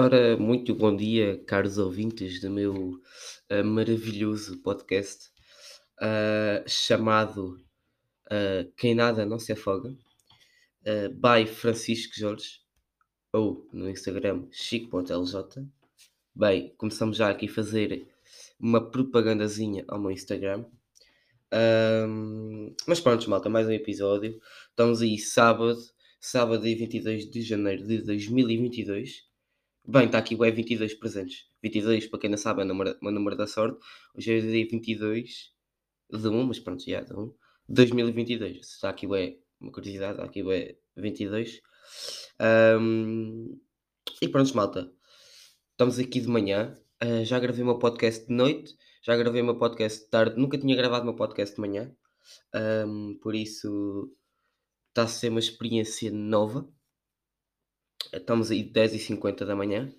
Ora, muito bom dia, caros ouvintes do meu ah, maravilhoso podcast ah, chamado ah, Quem Nada Não Se Afoga, by Francisco Jorge, ou no Instagram chico.lj. Bem, começamos já aqui a fazer uma propagandazinha ao meu Instagram. Ahm, mas pronto, malta, mais um episódio. Estamos aí sábado, sábado dia 22 de janeiro de 2022. Bem, está aqui o E22 presentes. 22, para quem não sabe, é o número, da sorte. Hoje é dia 22 de 1, mas pronto, já é de 1. 2022. Está aqui o E, uma curiosidade, está aqui o E22. Ahm, e pronto, malta. Estamos aqui de manhã. ah, já gravei o meu podcast de noite. Já gravei o meu podcast de tarde. Nunca tinha gravado o meu podcast de manhã. Ahm, por isso está a ser uma experiência nova. Estamos aí 10h50 da manhã.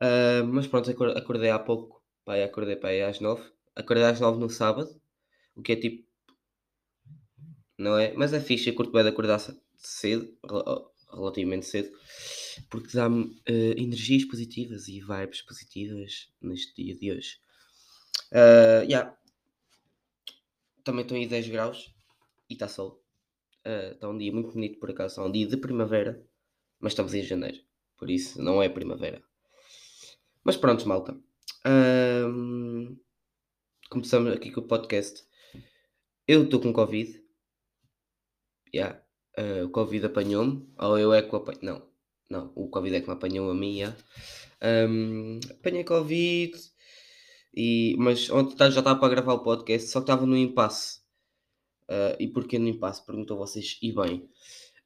Ah, mas pronto, acor- acordei há pouco. Pai, acordei pai, às 9. Acordei às 9 no sábado. O que é tipo. Não é? Mas é fixe, eu curto bem de acordar ce- cedo, rel- relativamente cedo, porque dá-me eh, energias positivas e vibes positivas neste dia de hoje. Ah, yeah. Também estão aí 10 graus e está sol. Está um dia muito bonito por acaso, está um dia de primavera, mas estamos em janeiro, por isso não é primavera. Mas pronto, malta. Começamos aqui com o podcast. Eu estou com Covid. Yeah. Ah, o Covid apanhou-me. Ou eu é que o apanhei. Não, não. O Covid é que me apanhou a mim. yeah. Ahm, apanhei Covid. E... Mas ontem tá- já estava para gravar o podcast, só que estava no impasse. Ah, e porquê no impasse? Perguntou vocês. E bem.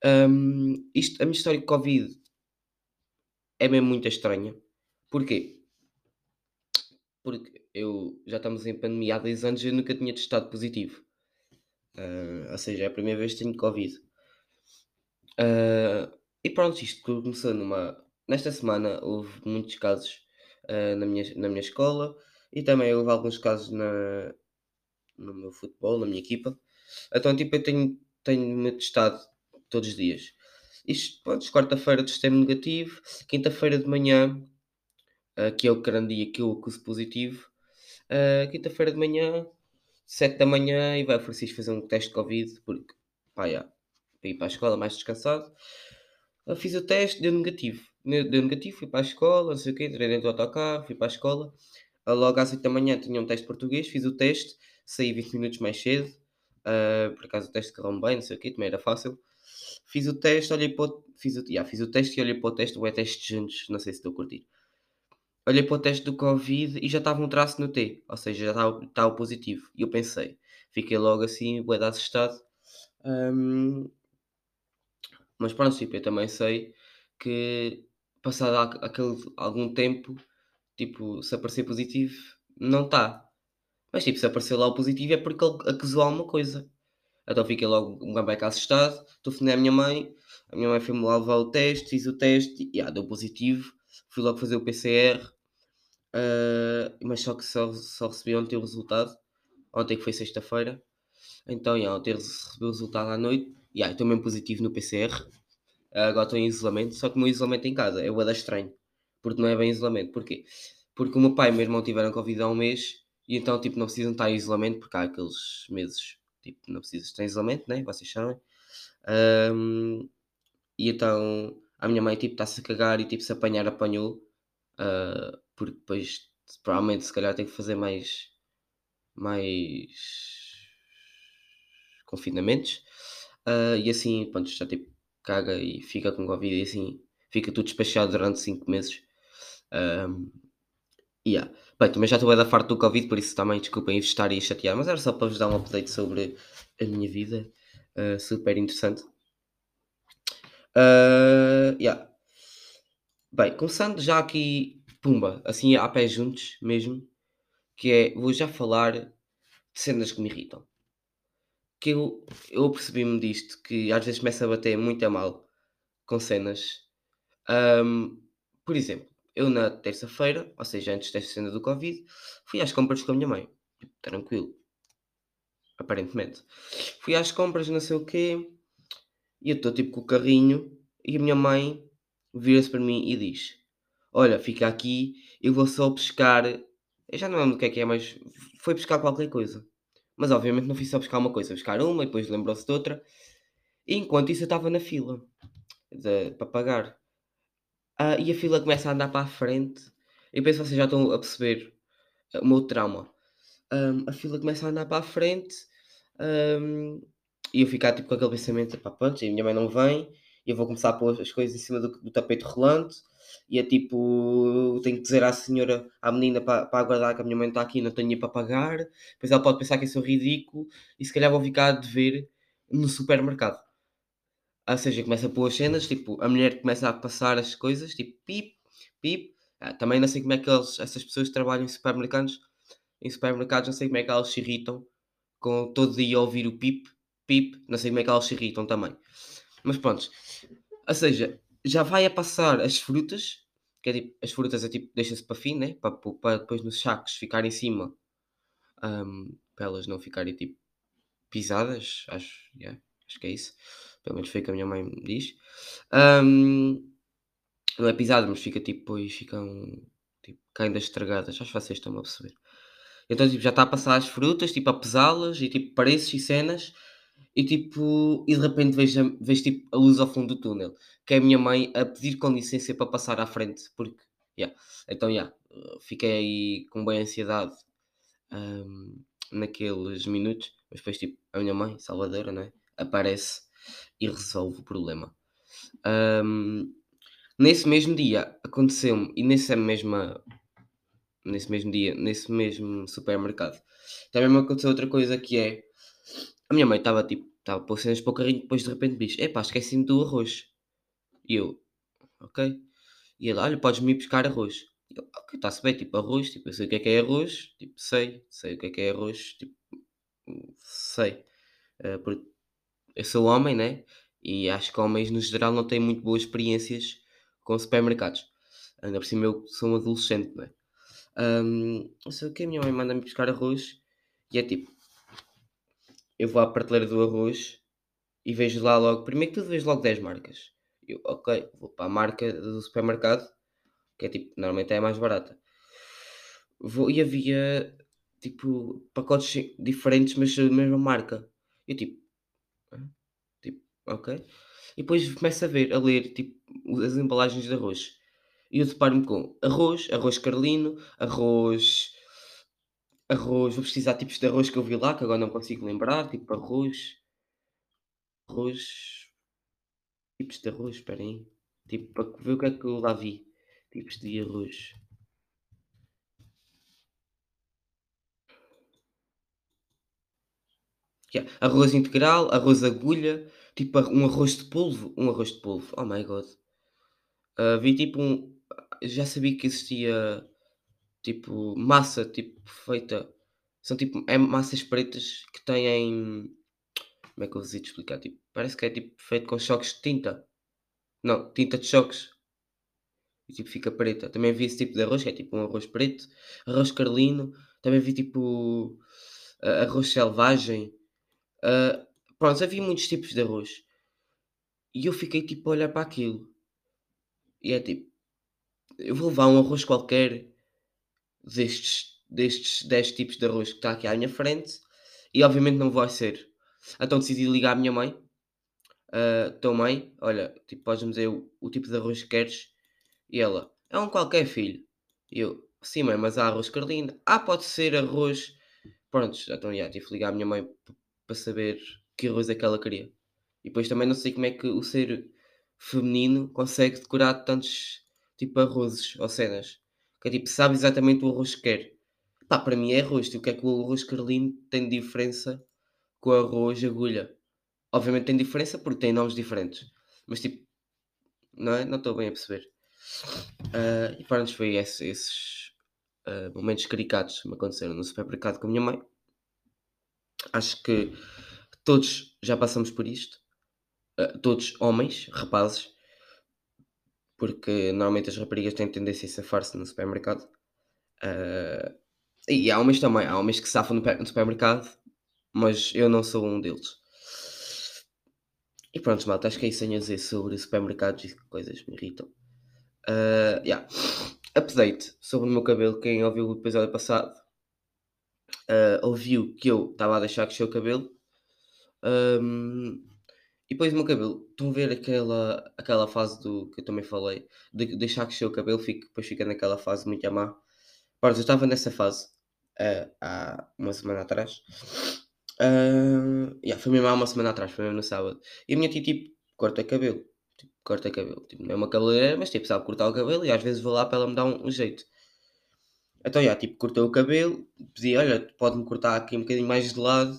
Ahm, isto, a minha história de Covid é mesmo muito estranha. Porquê? Porque eu já estamos em pandemia há 10 anos e eu nunca tinha testado positivo. Ah, ou seja, é a primeira vez que tenho Covid. Ah, e pronto, isto começou numa. Nesta semana houve muitos casos ah, na, minha, na minha escola e também houve alguns casos na, no meu futebol, na minha equipa. Então, tipo, eu tenho, tenho-me testado todos os dias. Isto, pronto, quarta-feira testei negativo, quinta-feira de manhã, ah, que é o grande dia que eu acuso positivo, ah, quinta-feira de manhã, 7 da manhã, e vai o Francisco fazer um teste de Covid, porque, pá, já, para ir para a escola mais descansado. Eu fiz o teste, deu negativo. Ne- Deu negativo, fui para a escola, não sei o quê, entrei dentro do autocarro, fui para a escola. Ah, Logo às 8 da manhã tinha um teste português, fiz o teste, saí 20 minutos mais cedo. ah, por acaso o teste correu bem, não sei o quê, também era fácil. Fiz o teste, olhei para o, fiz o, yeah, fiz o teste e olhei para o teste, o é teste juntos, não sei se estou a curtir. Olhei para o teste do Covid e já estava um traço no T, ou seja, já estava, estava positivo. E eu pensei, fiquei logo assim, bué de assustado. Ahm, mas pronto, tipo, eu também sei que passado aquele, algum tempo, tipo, se aparecer positivo, não está. Mas tipo, se aparecer lá o positivo é porque ele acusou alguma coisa. Então fiquei logo um beca assustado, telefonei à minha mãe, a minha mãe foi-me lá levar o teste, fiz o teste, e ah, deu positivo, fui logo fazer o PCR, ah, mas só que só, só recebi ontem o resultado, ontem que foi sexta-feira, então yeah, ontem recebi o resultado à noite, e ah, estou mesmo positivo no PCR, ah, agora estou em isolamento, só que o meu isolamento em casa é o da estranho, porque não é bem isolamento, porquê? Porque o meu pai e o meu irmão tiveram Covid há um mês, e então tipo não precisam estar em isolamento, porque há aqueles meses, tipo, não precisas em isolamento, né? Vocês sabem. Ahm, e então a minha mãe tipo está-se a cagar e tipo se apanhar apanhou. ah, porque depois provavelmente se calhar tem que fazer mais mais confinamentos. Ah, e assim, pronto, já tipo caga e fica com Covid e assim fica tudo despachado durante 5 meses. Ahm, yeah. Bem, também já estou a dar farto do Covid, por isso também desculpem estar e chatear, mas era só para vos dar um update sobre a minha vida. ah, super interessante. Ah, yeah. Bem, começando já aqui, pumba, assim a pé juntos mesmo, que é, vou já falar de cenas que me irritam. Que eu, eu percebi-me disto, que às vezes começa a bater muito a mal com cenas. Ahm, por exemplo, eu na terça-feira, ou seja, antes desta cena do Covid, fui às compras com a minha mãe. Tipo, tranquilo. Aparentemente. Fui às compras, não sei o quê, e eu estou tipo com o carrinho, e a minha mãe vira-se para mim e diz: olha, fica aqui, eu vou só pescar. Eu já não lembro do que é que é, mas foi pescar qualquer coisa. Mas obviamente não fiz só buscar uma coisa, buscar uma e depois lembrou-se de outra. E enquanto isso eu estava na fila de- para pagar. Ah, e a fila começa a andar para a frente. Eu penso que vocês já estão a perceber o meu trauma. Ahm, a fila começa a andar para a frente ahm, e eu ficar tipo com aquele pensamento, pá, pronto, e a minha mãe não vem, e eu vou começar a pôr as coisas em cima do, do tapete rolante, e é tipo, tenho que dizer à senhora, à menina para, para aguardar que a minha mãe está aqui, não tenho para pagar, depois ela pode pensar que eu sou ridículo, e se calhar vou ficar a dever no supermercado. Ou seja, começa a pôr as cenas, tipo, a mulher começa a passar as coisas, tipo, pip, pip. Ah, também não sei como é que eles, essas pessoas que trabalham em supermercados, em supermercados, não sei como é que elas se irritam com todo dia ouvir o pip, pip, não sei como é que elas se irritam também. Mas pronto, ou seja, já vai a passar as frutas, que é tipo, as frutas é tipo, deixa-se para fim, né? Para, para depois nos sacos ficar em cima, ahm, para elas não ficarem tipo pisadas, acho, yeah, acho que é isso. Pelo menos foi o que a minha mãe me diz. Ahm, não é pisada, mas fica tipo, depois ficam tipo, ainda estragadas. Acho que vocês estão a perceber. Então tipo, já está a passar as frutas, tipo, a pesá-las e tipo, preços e cenas. E tipo, e de repente vejo, vejo tipo a luz ao fundo do túnel, que é a minha mãe a pedir com licença para passar à frente, porque, yeah. então, yeah, fiquei aí com bem ansiedade ahm, naqueles minutos, mas depois, tipo, a minha mãe, salvadora, né, aparece e resolve o problema. Ahm, nesse mesmo dia aconteceu-me, e nessa mesma, nesse mesmo dia, nesse mesmo supermercado, também me aconteceu outra coisa que é a minha mãe estava tipo, estava pôr cenas para o carrinho, depois de repente diz: Epá, esqueci-me do arroz. E eu, ok. E ele, olha, podes-me ir buscar arroz. Eu, ok, está-se bem, tipo, arroz, tipo, eu sei o que é que é arroz, tipo, sei, sei o que é que é arroz, tipo, sei. Eh, porque eu sou homem, né? E acho que homens, no geral, não têm muito boas experiências com supermercados. Ainda por cima eu sou um adolescente, né? Um, não sei o que, a minha mãe manda-me buscar arroz e é tipo, eu vou à prateleira do arroz e vejo lá logo, primeiro que tudo vejo logo 10 marcas. Eu, ok, vou para a marca do supermercado, que é tipo, normalmente é a mais barata. Vou, e havia tipo pacotes diferentes, mas da mesma marca. Eu tipo, tipo, ok. E depois começo a ver, a ler tipo as embalagens de arroz. E eu deparo-me com arroz, arroz carlino, arroz. Arroz, vou precisar tipos de arroz que eu vi lá, que agora não consigo lembrar, tipo arroz, arroz, tipos de arroz, espera aí. Tipo, para ver o que é que eu lá vi. Tipos de arroz. Yeah, Arroz integral, arroz agulha, tipo um arroz de polvo, um arroz de polvo. Oh my god. Ah, vi tipo um. Já sabia que existia tipo massa tipo feita. São tipo é massas pretas que têm. Como é que eu vos ia explicar? Tipo, parece que é tipo feito com choques de tinta. Não, tinta de choques. E tipo fica preta. Também vi esse tipo de arroz, que é tipo um arroz preto, arroz carlino. Também vi tipo ah, arroz selvagem. Ah, pronto, havia muitos tipos de arroz. E eu fiquei tipo a olhar para aquilo. E é tipo, eu vou levar um arroz qualquer destes, destes 10 tipos de arroz que está aqui à minha frente e obviamente não vai ser. Então decidi ligar à minha mãe. ah, tua mãe, olha, tipo, podes-me dizer o, o tipo de arroz que queres? E ela, é um qualquer filho. E eu, sim mãe, mas há arroz carlino. Ah, pode ser arroz. Prontos, então já, tive que ligar à minha mãe para saber que arroz é que ela queria. E depois também não sei como é que o ser feminino consegue decorar tantos tipo arrozes ou cenas. Que é tipo, sabe exatamente o arroz que quer. Pá, para mim é arroz. Tipo, o que é que o arroz carlino tem de diferença com o arroz agulha? Obviamente tem diferença porque tem nomes diferentes. Mas tipo, não é? Não estou bem a perceber. Ah, e pronto, foi esse- esses ah, momentos caricatos que me aconteceram no supermercado com a minha mãe. Acho que todos já passamos por isto. Ah, todos homens, rapazes, porque normalmente as raparigas têm tendência a safar-se no supermercado. Ah, e há homens também, há homens que safam no, pe- no supermercado, mas eu não sou um deles. E pronto, malta, acho que é isso a dizer sobre supermercados e coisas me irritam. Ah, yeah. update sobre o meu cabelo. Quem ouviu o episódio passado uh, ouviu que eu estava a deixar crescer o cabelo. Um, e depois o meu cabelo, estão a ver aquela, aquela fase do que eu também falei, de deixar crescer o cabelo, fico, depois fica naquela fase muito a má. Pronto, eu estava nessa fase uh, há uma semana atrás. Uh, yeah, foi mesmo há uma semana atrás, foi mesmo no sábado. E a minha tia tipo corta cabelo. Tipo, corta cabelo. Tipo, não é uma cabeleireira, mas tipo, sabe cortar o cabelo e às vezes vou lá para ela me dar um, um jeito. Então, já, tipo, cortou o cabelo, pedi, olha, pode-me cortar aqui um bocadinho mais de lado,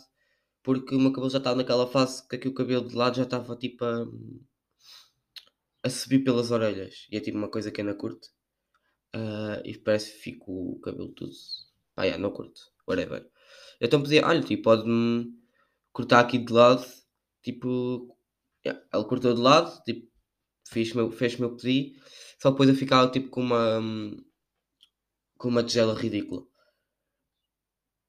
porque o meu cabelo já estava naquela fase que aqui o cabelo de lado já estava tipo a, a subir pelas orelhas. E é tipo uma coisa que eu não curto. Uh, e parece que fico o cabelo tudo. Pá, yeah, não curto, whatever. Então pedi, olha, tipo, pode-me cortar aqui de lado, tipo, yeah, ele cortou de lado, tipo, fiz meu, fez o meu pedido, só depois eu ficava tipo com uma com uma tigela ridícula.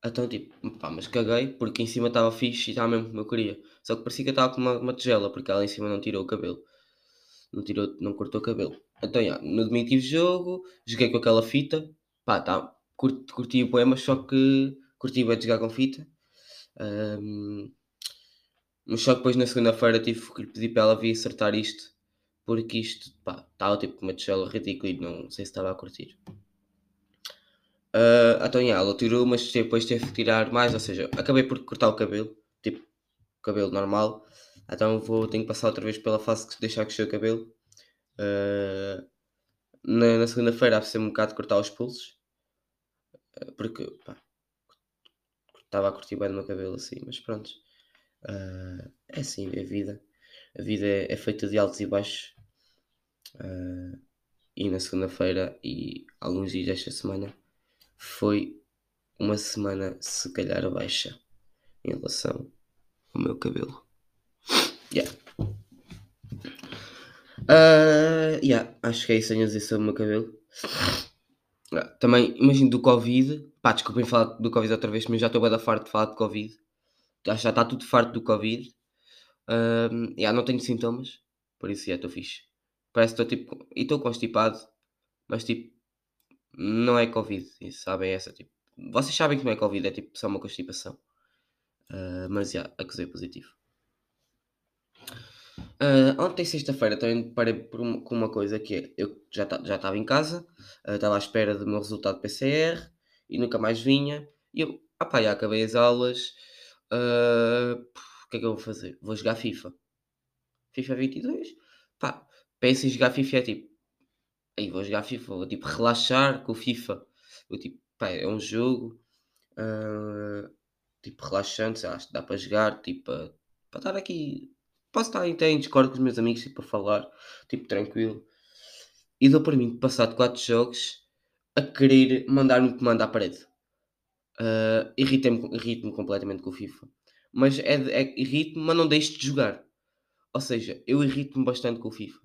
Então, tipo, pá, mas caguei porque em cima estava fixe e estava mesmo como eu queria. Só que parecia que eu estava com uma, uma tigela porque ela em cima não tirou o cabelo. Não, tirou, não cortou o cabelo. Então, yeah, no domingo tive jogo, joguei com aquela fita. Pá, tá, curti, curti o poema, só que curti bem de jogar com fita. Um, mas só que depois na segunda-feira tive que pedir para ela vir acertar isto. Porque isto, pá, estava tipo com uma tigela ridícula e não sei se estava a curtir. Uh, então, yeah, ela tirou, mas depois teve que tirar mais, ou seja, acabei por cortar o cabelo, tipo, cabelo normal. Então vou, tenho que passar outra vez pela fase de deixar crescer o cabelo. Uh, na, na segunda-feira há um bocado de cortar os pulsos. Uh, porque, pá, estava a curtir bem o meu cabelo assim, mas pronto. Uh, é assim, é a vida. A vida é, é feita de altos e baixos. Uh, e na segunda-feira e alguns dias desta semana foi uma semana se calhar baixa em relação ao meu cabelo. Yeah. Uh, yeah, acho que é isso a dizer sobre o meu cabelo. Uh, também, imagino do Covid. Pá, desculpem falar do Covid outra vez, mas já estou bem da farto de falar de Covid. Já, já está tudo farto do Covid. Uh, yeah, não tenho sintomas, por isso já estou fixe. Parece que estou tipo. E estou constipado, mas tipo. Não é Covid, sabem essa tipo. Vocês sabem que não é Covid, é tipo só uma constipação. Uh, mas já, acusei positivo. Uh, ontem, sexta-feira, também parei com uma coisa que é, eu já estava em casa, estava uh, à espera do meu resultado PCR e nunca mais vinha. E eu, ah pá, já acabei as aulas, o que é que eu vou fazer? Vou jogar FIFA. FIFA 22? Pá, penso em jogar FIFA é tipo, aí vou jogar FIFA, vou tipo relaxar com o FIFA. Eu, tipo, pá, é um jogo, tipo relaxante, acho que dá para jogar, tipo, para estar aqui posso estar até em Discord com os meus amigos tipo, a falar, tipo, tranquilo. E dou para mim, passado 4 jogos, a querer mandar um comando à parede. Uh, Irrita-me irrita completamente com o FIFA. Mas é, é irrito-me, mas não deixo de jogar. Ou seja, eu irrito-me bastante com o FIFA.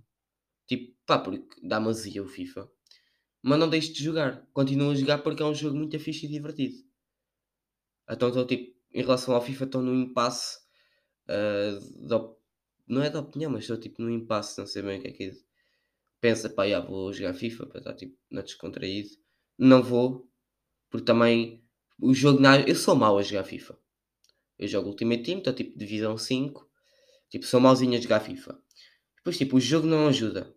Pá, porque dá-me azia o FIFA. Mas não deixo de jogar. Continuo a jogar porque é um jogo muito fixe e divertido. Então estou tipo, em relação ao FIFA, estou no impasse uh, da, não é da opinião, mas estou tipo no impasse, não sei bem o que é que é. Pensa, pá, já vou jogar FIFA para estar tipo na descontraído. Não vou, porque também o jogo. Na... Eu sou mau a jogar FIFA. Eu jogo Ultimate Team, estou tipo divisão 5. Tipo, sou mauzinho a jogar FIFA. Depois, tipo, o jogo não ajuda.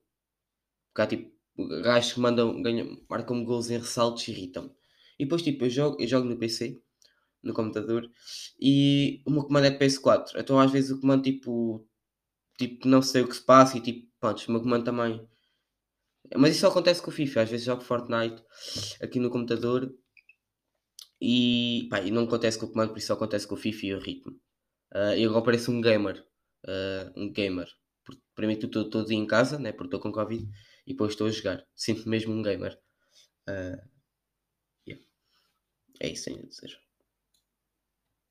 Porque há tipo gajos que mandam, ganham, marcam gols em ressaltos e irritam. E depois, tipo, eu jogo, eu jogo no PC, no computador, e o meu comando é PS4. Então, às vezes, o comando, tipo, tipo, não sei o que se passa e tipo, pronto, o meu comando também. Mas isso só acontece com o FIFA, às vezes jogo Fortnite aqui no computador e, pá, e não acontece com o comando, por isso só acontece com o FIFA e o ritmo. Uh, eu agora pareço um gamer, uh, um gamer. Porque, mim estou todo dia em casa, né, porque estou com Covid e depois estou a jogar. Sinto mesmo um gamer. Uh, yeah. É isso tenho a dizer.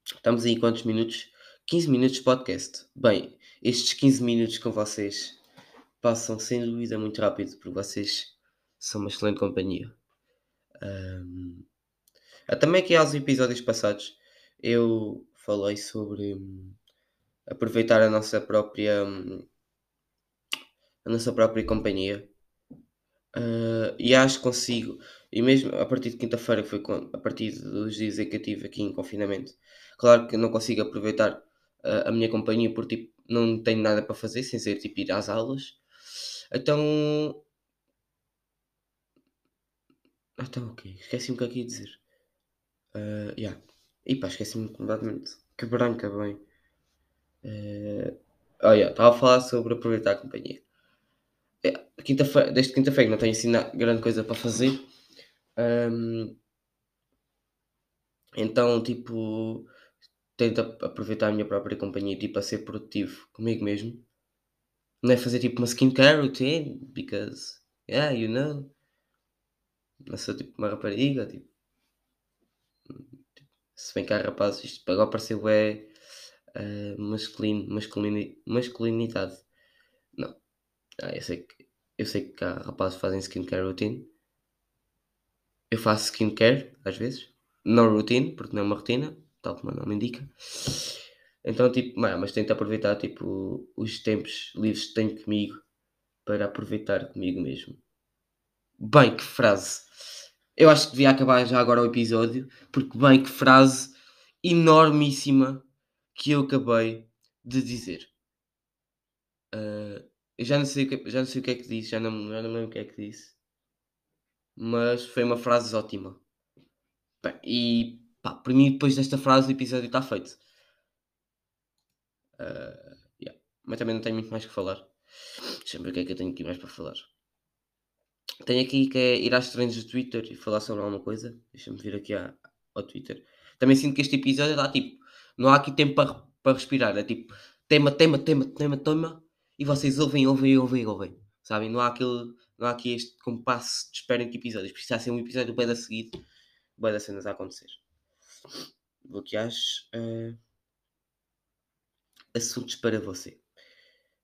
Estamos aí quantos minutos? 15 minutos de podcast. Bem, estes 15 minutos com vocês passam sem dúvida muito rápido, porque vocês são uma excelente companhia. Um, também aqui aos episódios passados eu falei sobre um, aproveitar a nossa própria um, a nossa própria companhia Uh, e acho que consigo, e mesmo a partir de quinta-feira, foi a partir dos dias em que eu estive aqui em confinamento, claro que não consigo aproveitar uh, a minha companhia porque tipo, não tenho nada para fazer sem ser tipo ir às aulas. Então. Então, ok, esqueci-me o que aqui é dizer. Uh, yeah. E pá, esqueci-me completamente. Que branca, bem. Uh, oh, yeah, estava a falar sobre aproveitar a companhia. É, quinta desde quinta-feira não tenho assim grande coisa para fazer. Um, então, tipo, tento aproveitar a minha própria companhia tipo, a ser produtivo comigo mesmo. Não é fazer tipo uma skincare routine, because, yeah, you know. Não sou tipo uma rapariga, tipo. Se bem há rapazes, isto agora pareceu é uh, masculino, masculini, masculinidade. Ah, eu sei que eu sei que há rapazes que fazem skincare routine. Eu faço skincare, às vezes. Não routine, porque não é uma rotina, tal como o nome indica. Então, tipo, mas tento aproveitar, tipo, os tempos livres que tenho comigo para aproveitar comigo mesmo. Bem, que frase! Eu acho que devia acabar já agora o episódio, porque bem, que frase enormíssima que eu acabei de dizer. Uh, eu já não sei já não sei o que é que disse, já não, já não lembro o que é que disse. Mas foi uma frase ótima. E pá, para mim, depois desta frase, o episódio está feito. Uh, yeah. Mas também não tenho muito mais que falar. Deixa-me ver o que é que eu tenho aqui mais para falar. Tenho aqui que é ir às trends do Twitter e falar sobre alguma coisa. Deixa-me vir aqui à, ao Twitter. Também sinto que este episódio dá tipo. Não há aqui tempo para, para respirar. É tipo tema, tema, tema, tema, tema e vocês ouvem, ouvem, ouvem, ouvem. Sabem? Não há, aquele, não há aqui este compasso de espera entre episódios. Precisa ser um episódio bem a seguir, bem das cenas a acontecer. Vou às uh, assuntos para você.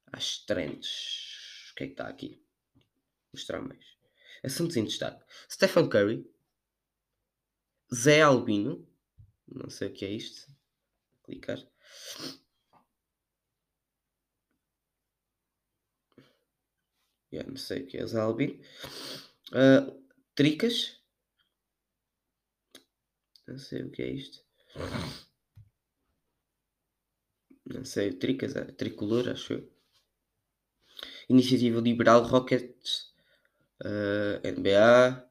Às trends. O que é que está aqui? Vou mostrar mais. Assuntos em destaque. Stephen Curry. Zé Albino. Não sei o que é isto. Clicar. Yeah, não sei o que é Zalbi. Uh, tricas. Não sei o que é isto. Não sei, tricas, é tricolor, acho eu. Iniciativa Liberal Rockets. Uh, NBA.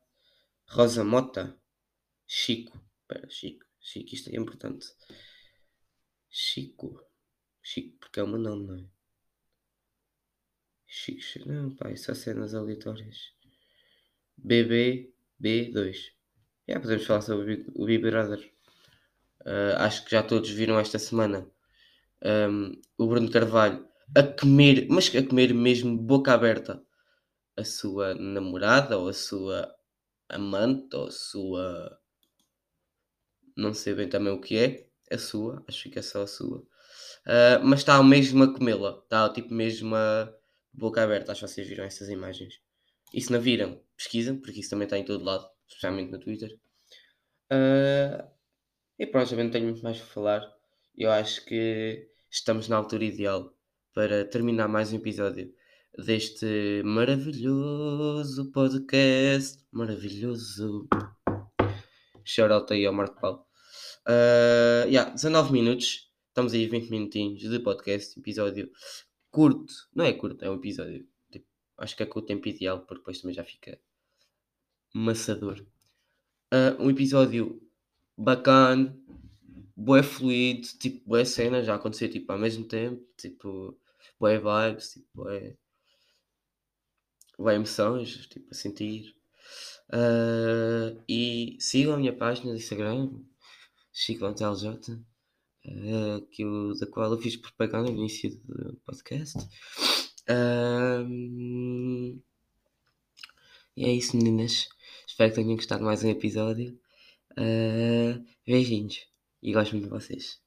Rosa Mota. Chico. Espera, Chico. Chico, isto é importante. Chico. Chico, porque é o meu nome, não é? Chico, não, isso são cenas aleatórias. BB, B2. Yeah, podemos falar sobre o Big Brother. Uh, acho que já todos viram esta semana um, o Bruno Carvalho a comer, mas a comer mesmo boca aberta a sua namorada ou a sua amante ou a sua. Não sei bem também o que é. A sua, acho que é só a sua. Uh, mas está mesmo a comê-la. Está tipo mesmo a boca aberta, acho que vocês viram essas imagens. E se não viram, pesquisem, porque isso também está em todo lado, especialmente no Twitter. Uh, e pronto, também não tenho muito mais para falar. Eu acho que estamos na altura ideal para terminar mais um episódio deste maravilhoso podcast. Maravilhoso. Shoutout aí ao Marco Paulo. Uh, yeah, 19 minutos. Estamos aí 20 minutinhos de podcast, episódio curto, não é curto, é um episódio. Tipo, acho que é com o tempo ideal, porque depois também já fica maçador. Uh, um episódio bacana, boé fluido, tipo, boé cena, já aconteceu tipo, ao mesmo tempo, tipo, boé vibes, tipo, boé, boé emoções, tipo, a sentir. Uh, e sigam a minha página do Instagram, Chico LJ uh, que eu, da qual eu fiz propaganda no início do podcast. E é isso, meninas. Espero que tenham gostado mais um episódio. Uh, beijinhos e gosto muito de vocês.